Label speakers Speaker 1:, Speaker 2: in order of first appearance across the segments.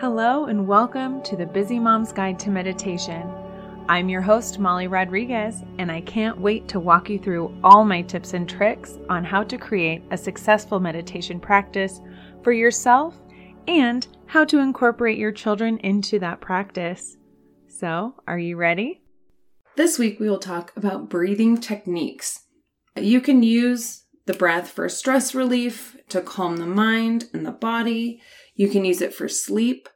Speaker 1: Hello, and welcome to the Busy Mom's Guide to Meditation. I'm your host, Molly Rodriguez, and I can't wait to walk you through all my tips and tricks on how to create a successful meditation practice for yourself and how to incorporate your children into that practice. So, are you ready?
Speaker 2: This week, we will talk about breathing techniques. You can use the breath for stress relief, to calm the mind and the body. You can use it for sleep.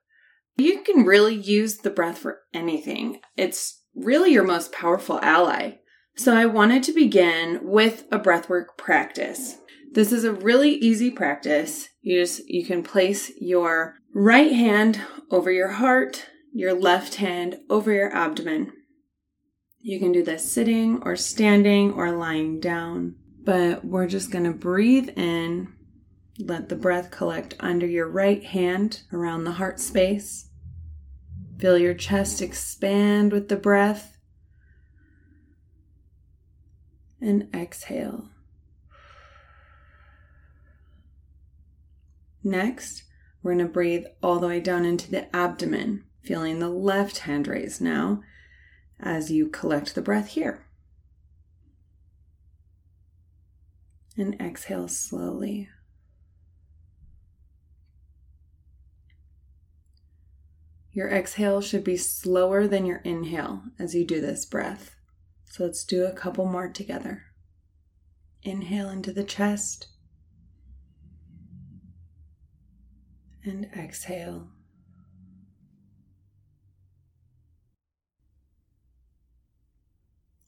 Speaker 2: You can really use the breath for anything. It's really your most powerful ally. So I wanted to begin with a breathwork practice. This is a really easy practice. You just you can place your right hand over your heart, your left hand over your abdomen. You can do this sitting or standing or lying down. But we're just going to breathe in let the breath collect under your right hand around the heart space. Feel your chest expand with the breath. And exhale. Next, we're going to breathe all the way down into the abdomen, feeling the left hand raise now as you collect the breath here. And exhale slowly. Your exhale should be slower than your inhale as you do this breath. So let's do a couple more together. Inhale into the chest and exhale.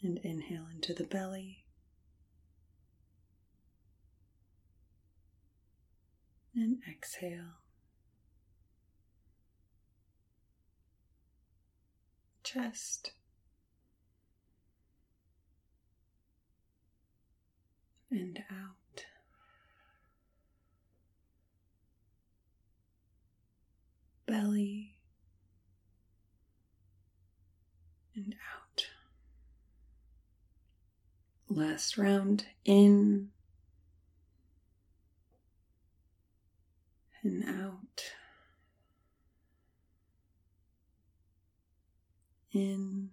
Speaker 2: And inhale into the belly. And exhale. Chest. And out. Belly and out. Last round in and out. In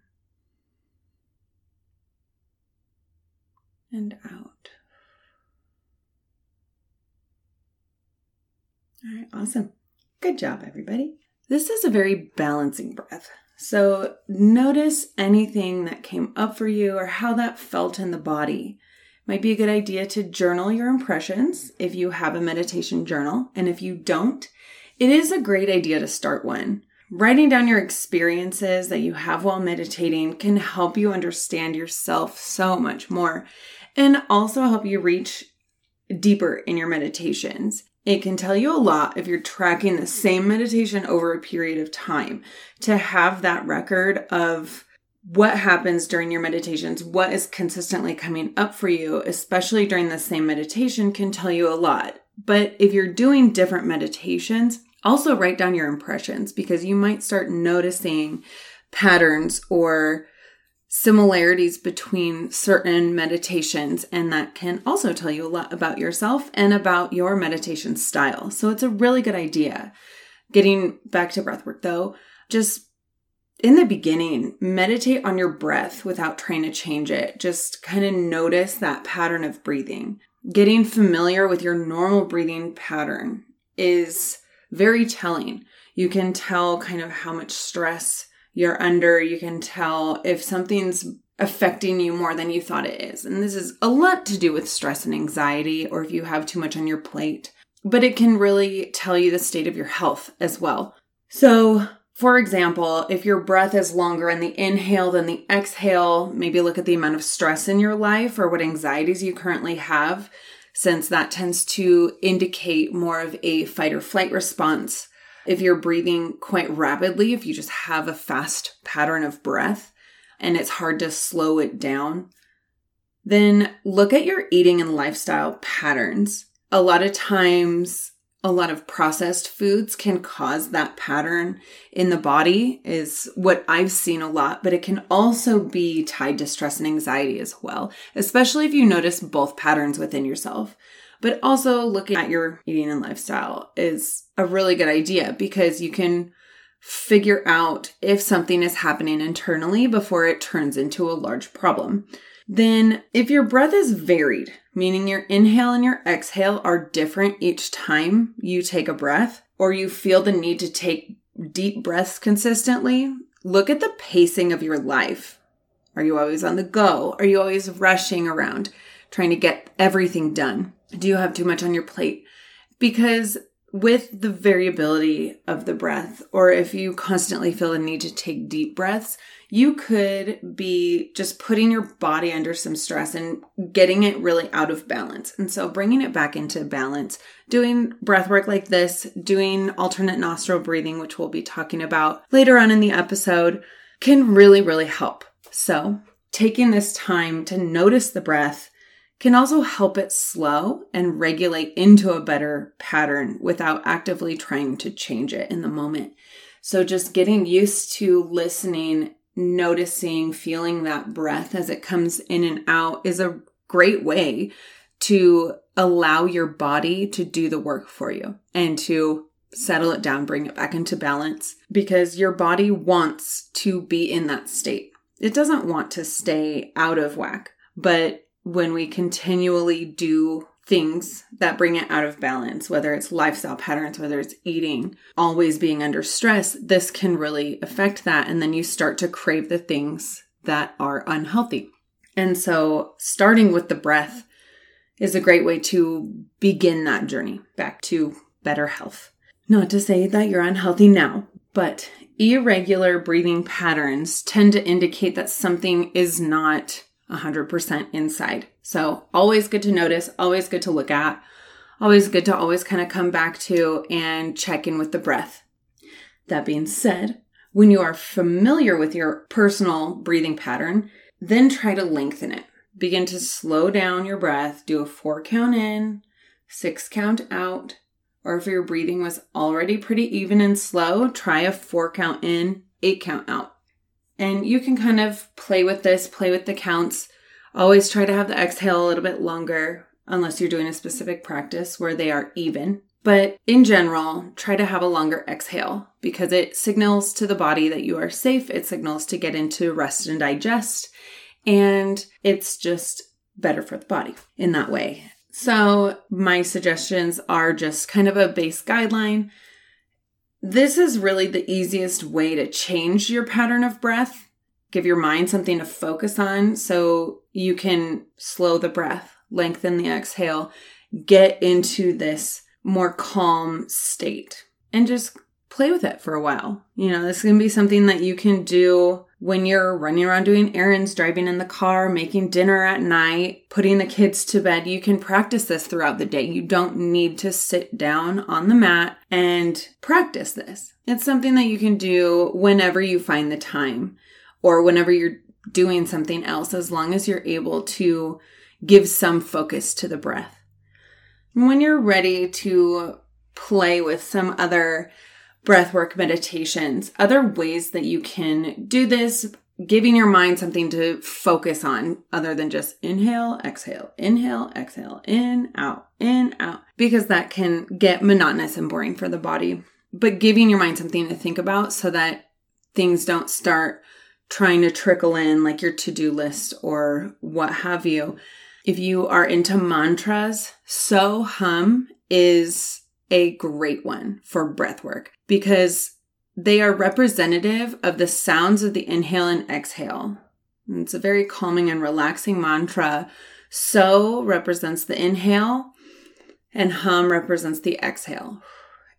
Speaker 2: and out. All right, awesome. Good job, everybody. This is a very balancing breath. So notice anything that came up for you or how that felt in the body. Might be a good idea to journal your impressions if you have a meditation journal. And if you don't, it is a great idea to start one. Writing down your experiences that you have while meditating can help you understand yourself so much more and also help you reach deeper in your meditations. It can tell you a lot if you're tracking the same meditation over a period of time to have that record of what happens during your meditations, what is consistently coming up for you, especially during the same meditation, can tell you a lot. But if you're doing different meditations, also, write down your impressions because you might start noticing patterns or similarities between certain meditations, and that can also tell you a lot about yourself and about your meditation style. So, it's a really good idea. Getting back to breathwork though, just in the beginning, meditate on your breath without trying to change it. Just kind of notice that pattern of breathing. Getting familiar with your normal breathing pattern is very telling. You can tell kind of how much stress you're under. You can tell if something's affecting you more than you thought it is. And this is a lot to do with stress and anxiety, or if you have too much on your plate. But it can really tell you the state of your health as well. So, for example, if your breath is longer in the inhale than the exhale, maybe look at the amount of stress in your life or what anxieties you currently have since that tends to indicate more of a fight or flight response. If you're breathing quite rapidly, if you just have a fast pattern of breath and it's hard to slow it down, then look at your eating and lifestyle patterns. A lot of times, a lot of processed foods can cause that pattern in the body is what I've seen a lot, but it can also be tied to stress and anxiety as well, especially if you notice both patterns within yourself. But also looking at your eating and lifestyle is a really good idea because you can figure out if something is happening internally before it turns into a large problem. Then, if your breath is varied, meaning your inhale and your exhale are different each time you take a breath, or you feel the need to take deep breaths consistently, look at the pacing of your life. Are you always on the go? Are you always rushing around trying to get everything done? Do you have too much on your plate? Because with the variability of the breath, or if you constantly feel the need to take deep breaths, you could be just putting your body under some stress and getting it really out of balance. And so bringing it back into balance, doing breath work like this, doing alternate nostril breathing, which we'll be talking about later on in the episode, can really, really help. So taking this time to notice the breath can also help it slow and regulate into a better pattern without actively trying to change it in the moment. So just getting used to listening, noticing, feeling that breath as it comes in and out is a great way to allow your body to do the work for you and to settle it down, bring it back into balance because your body wants to be in that state. It doesn't want to stay out of whack, but when we continually do things that bring it out of balance, whether it's lifestyle patterns, whether it's eating, always being under stress, this can really affect that. And then you start to crave the things that are unhealthy. And so, starting with the breath is a great way to begin that journey back to better health. Not to say that you're unhealthy now, but irregular breathing patterns tend to indicate that something is not 100% inside. So, always good to notice, always good to look at, always good to always kind of come back to and check in with the breath. That being said, when you are familiar with your personal breathing pattern, then try to lengthen it. Begin to slow down your breath, do a four count in, six count out, or if your breathing was already pretty even and slow, try a four count in, eight count out. And you can kind of play with this, play with the counts. Always try to have the exhale a little bit longer, unless you're doing a specific practice where they are even. But in general, try to have a longer exhale because it signals to the body that you are safe. It signals to get into rest and digest. And it's just better for the body in that way. So, my suggestions are just kind of a base guideline this is really the easiest way to change your pattern of breath. Give your mind something to focus on so you can slow the breath, lengthen the exhale, get into this more calm state, and just play with it for a while. You know, this can be something that you can do when you're running around doing errands, driving in the car, making dinner at night, putting the kids to bed. You can practice this throughout the day. You don't need to sit down on the mat and practice this. It's something that you can do whenever you find the time or whenever you're doing something else, as long as you're able to give some focus to the breath. When you're ready to play with some other breathwork meditations, other ways that you can do this, giving your mind something to focus on other than just inhale, exhale, inhale, exhale, in, out, in, out, because that can get monotonous and boring for the body. But giving your mind something to think about so that things don't start trying to trickle in like your to do list or what have you. If you are into mantras, So Hum is a great one for breath work because they are representative of the sounds of the inhale and exhale. It's a very calming and relaxing mantra. So represents the inhale, and hum represents the exhale.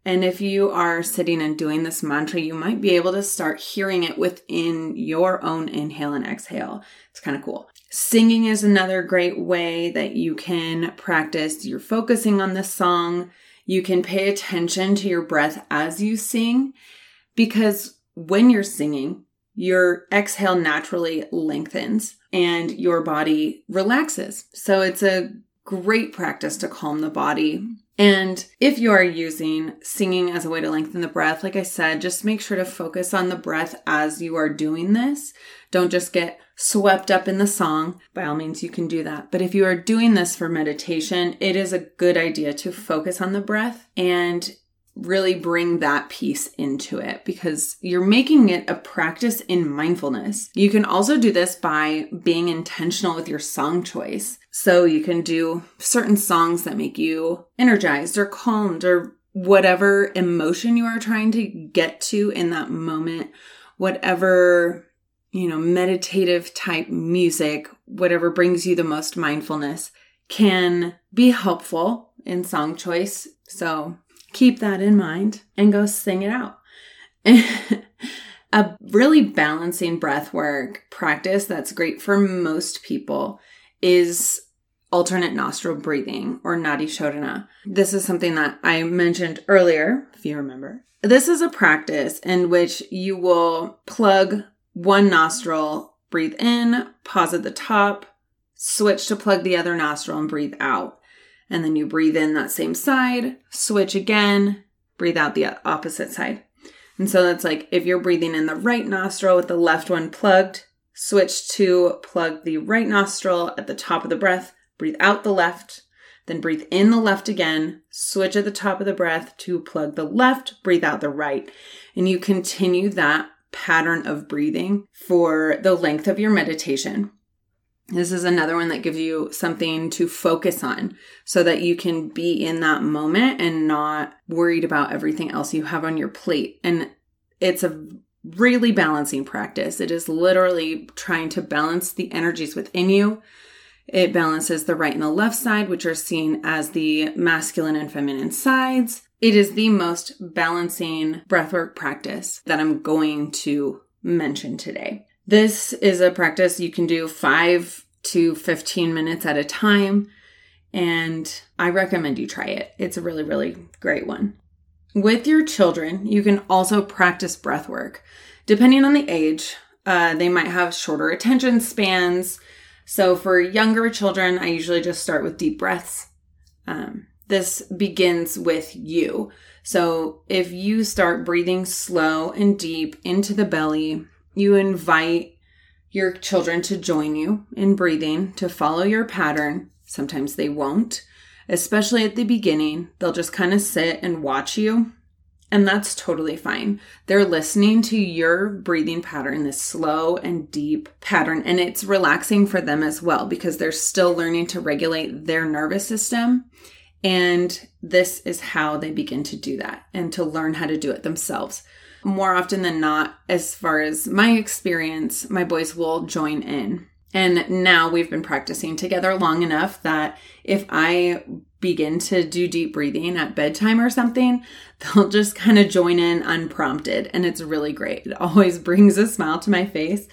Speaker 2: And if you are sitting and doing this mantra, you might be able to start hearing it within your own inhale and exhale. It's kind of cool. Singing is another great way that you can practice. You're focusing on the song you can pay attention to your breath as you sing because when you're singing, your exhale naturally lengthens and your body relaxes. So it's a great practice to calm the body And if you are using singing as a way to lengthen the breath, like I said, just make sure to focus on the breath as you are doing this. Don't just get swept up in the song. By all means, you can do that. But if you are doing this for meditation, it is a good idea to focus on the breath and really bring that piece into it because you're making it a practice in mindfulness. You can also do this by being intentional with your song choice. So you can do certain songs that make you energized or calmed or whatever emotion you are trying to get to in that moment, whatever, you know, meditative type music, whatever brings you the most mindfulness can be helpful in song choice. So keep that in mind and go sing it out. a really balancing breath work practice that's great for most people is alternate nostril breathing or nadi shodhana. This is something that I mentioned earlier, if you remember. This is a practice in which you will plug one nostril, breathe in, pause at the top, switch to plug the other nostril and breathe out. And then you breathe in that same side, switch again, breathe out the opposite side. And so that's like if you're breathing in the right nostril with the left one plugged, switch to plug the right nostril at the top of the breath, breathe out the left, then breathe in the left again, switch at the top of the breath to plug the left, breathe out the right. And you continue that pattern of breathing for the length of your meditation. This is another one that gives you something to focus on so that you can be in that moment and not worried about everything else you have on your plate. And it's a really balancing practice. It is literally trying to balance the energies within you. It balances the right and the left side, which are seen as the masculine and feminine sides. It is the most balancing breathwork practice that I'm going to mention today. This is a practice you can do five to 15 minutes at a time. And I recommend you try it. It's a really, really great one. With your children, you can also practice breath work. Depending on the age, uh, they might have shorter attention spans. So for younger children, I usually just start with deep breaths. Um, this begins with you. So if you start breathing slow and deep into the belly, you invite your children to join you in breathing, to follow your pattern. Sometimes they won't, especially at the beginning. They'll just kind of sit and watch you. And that's totally fine. They're listening to your breathing pattern, this slow and deep pattern, and it's relaxing for them as well because they're still learning to regulate their nervous system. And this is how they begin to do that and to learn how to do it themselves more often than not, as far as my experience, my boys will join in. And now we've been practicing together long enough that if I begin to do deep breathing at bedtime or something, they'll just kind of join in unprompted. And it's really great. It always brings a smile to my face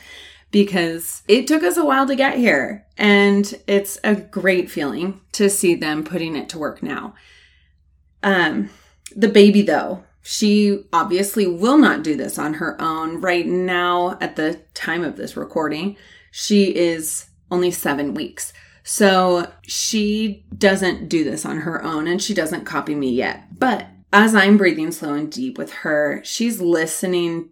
Speaker 2: because it took us a while to get here. And it's a great feeling to see them putting it to work now. Um, the baby, though, she obviously will not do this on her own. Right now, at the time of this recording, she is only seven weeks. So she doesn't do this on her own and she doesn't copy me yet. But as I'm breathing slow and deep with her, she's listening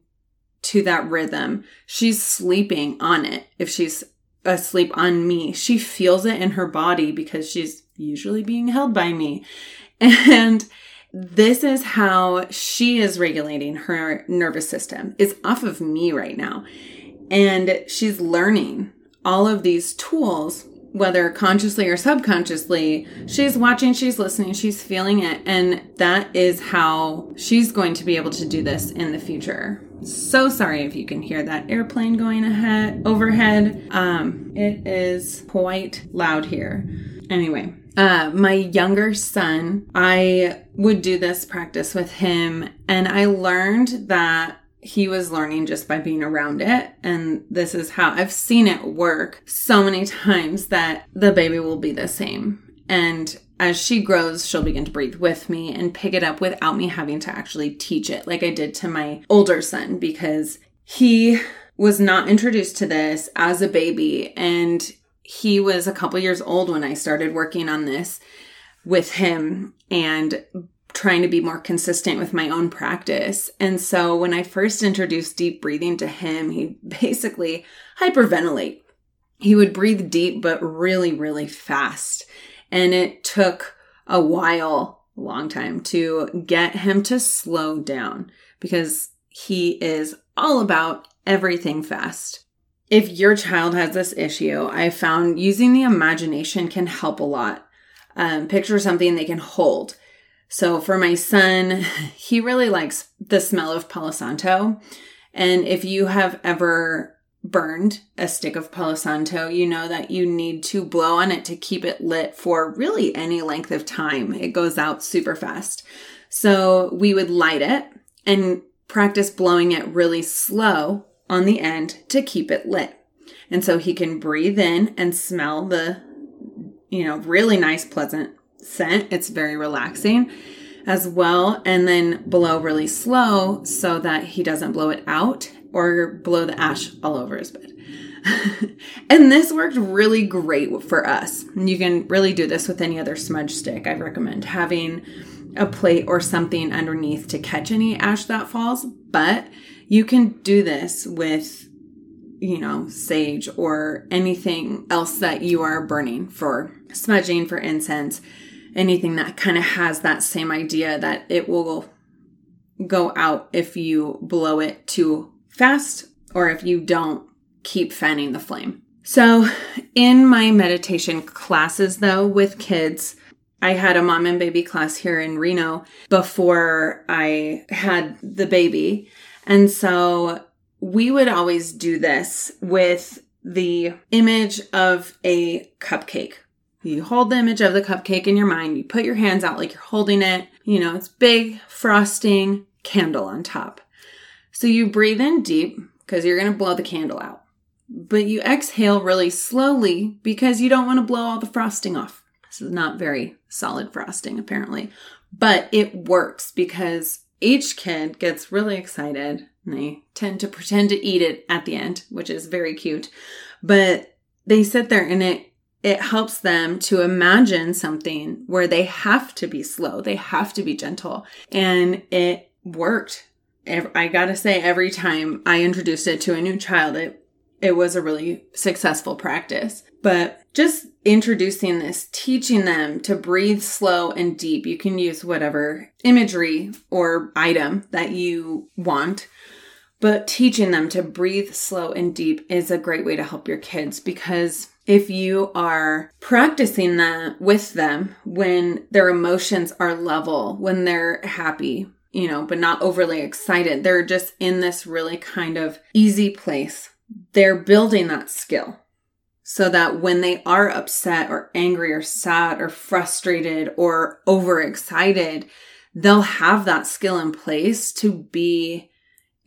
Speaker 2: to that rhythm. She's sleeping on it. If she's asleep on me, she feels it in her body because she's usually being held by me. And this is how she is regulating her nervous system. It's off of me right now. And she's learning all of these tools, whether consciously or subconsciously. She's watching, she's listening, she's feeling it. And that is how she's going to be able to do this in the future. So sorry if you can hear that airplane going ahead overhead. Um, it is quite loud here. Anyway, uh, my younger son, I would do this practice with him, and I learned that he was learning just by being around it. And this is how I've seen it work so many times that the baby will be the same. And as she grows, she'll begin to breathe with me and pick it up without me having to actually teach it, like I did to my older son, because he was not introduced to this as a baby. And he was a couple years old when I started working on this. with him and trying to be more consistent with my own practice. And so when I first introduced deep breathing to him, he basically hyperventilate. He would breathe deep, but really, really fast. And it took a while, a long time to get him to slow down because he is all about everything fast. If your child has this issue, I found using the imagination can help a lot. Um, picture something they can hold. So for my son, he really likes the smell of Palo Santo. And if you have ever burned a stick of Palo Santo, you know that you need to blow on it to keep it lit for really any length of time. It goes out super fast. So we would light it and practice blowing it really slow on the end to keep it lit. And so he can breathe in and smell the, you know, really nice, pleasant scent. It's very relaxing as well. And then blow really slow so that he doesn't blow it out or blow the ash all over his bed. and this worked really great for us. You can really do this with any other smudge stick. I recommend having a plate or something underneath to catch any ash that falls, but you can do this with you know, sage or anything else that you are burning for smudging, for incense, anything that kind of has that same idea that it will go out if you blow it too fast or if you don't keep fanning the flame. So, in my meditation classes, though, with kids, I had a mom and baby class here in Reno before I had the baby. And so we would always do this with the image of a cupcake. You hold the image of the cupcake in your mind, you put your hands out like you're holding it. You know, it's big, frosting, candle on top. So you breathe in deep because you're going to blow the candle out. But you exhale really slowly because you don't want to blow all the frosting off. This is not very solid frosting, apparently. But it works because each kid gets really excited and they tend to pretend to eat it at the end, which is very cute. But they sit there and it it helps them to imagine something where they have to be slow, they have to be gentle. And it worked. I gotta say, every time I introduced it to a new child, it it was a really successful practice. But just introducing this, teaching them to breathe slow and deep. You can use whatever imagery or item that you want, but teaching them to breathe slow and deep is a great way to help your kids because if you are practicing that with them when their emotions are level, when they're happy, you know, but not overly excited, they're just in this really kind of easy place. They're building that skill so that when they are upset or angry or sad or frustrated or overexcited, they'll have that skill in place to be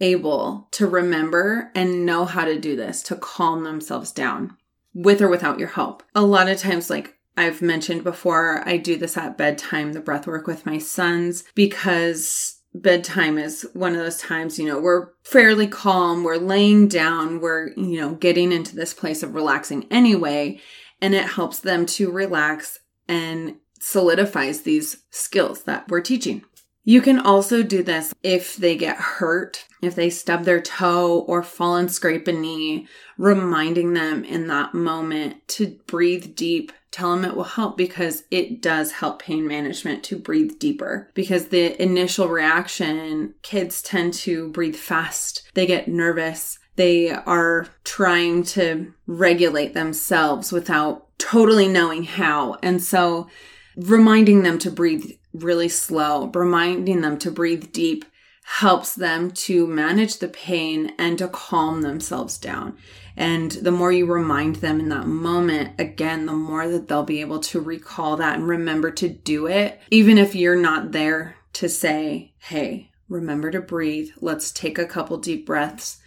Speaker 2: able to remember and know how to do this to calm themselves down with or without your help. A lot of times, like I've mentioned before, I do this at bedtime, the breath work with my sons, because bedtime is one of those times, you know, we're fairly calm, we're laying down, we're, you know, getting into this place of relaxing anyway, and it helps them to relax and solidifies these skills that we're teaching. You can also do this if they get hurt, if they stub their toe or fall and scrape a knee, reminding them in that moment to breathe deep. Tell them it will help because it does help pain management to breathe deeper. Because the initial reaction, kids tend to breathe fast, they get nervous, they are trying to regulate themselves without totally knowing how. And so, reminding them to breathe really slow, reminding them to breathe deep helps them to manage the pain and to calm themselves down. And the more you remind them in that moment, again, the more that they'll be able to recall that and remember to do it, even if you're not there to say, hey, remember to breathe. Let's take a couple deep breaths.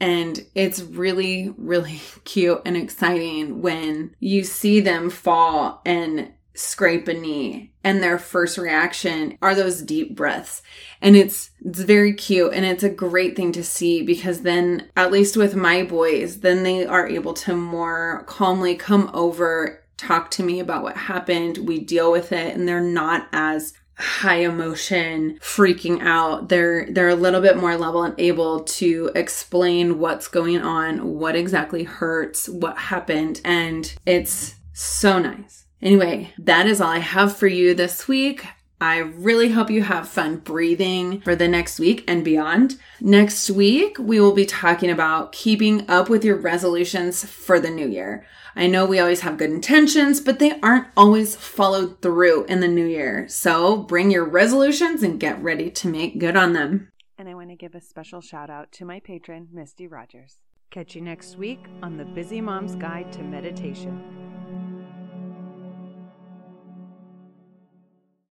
Speaker 2: And it's really, really cute and exciting when you see them fall and scrape a knee and their first reaction are those deep breaths. And it's it's very cute and it's a great thing to see because then at least with my boys then they are able to more calmly come over talk to me about what happened. We deal with it and they're not as high emotion freaking out. They're they're a little bit more level and able to explain what's going on what exactly hurts what happened and it's so nice anyway that is all i have for you this week I really hope you have fun breathing for the next week and beyond. Next week, we will be talking about keeping up with your resolutions for the new year. I know we always have good intentions, but they aren't always followed through in the new year. So bring your resolutions and get ready to make good on them.
Speaker 1: And I want to give a special shout out to my patron, Misty Rogers. Catch you next week on the Busy Mom's Guide to Meditation.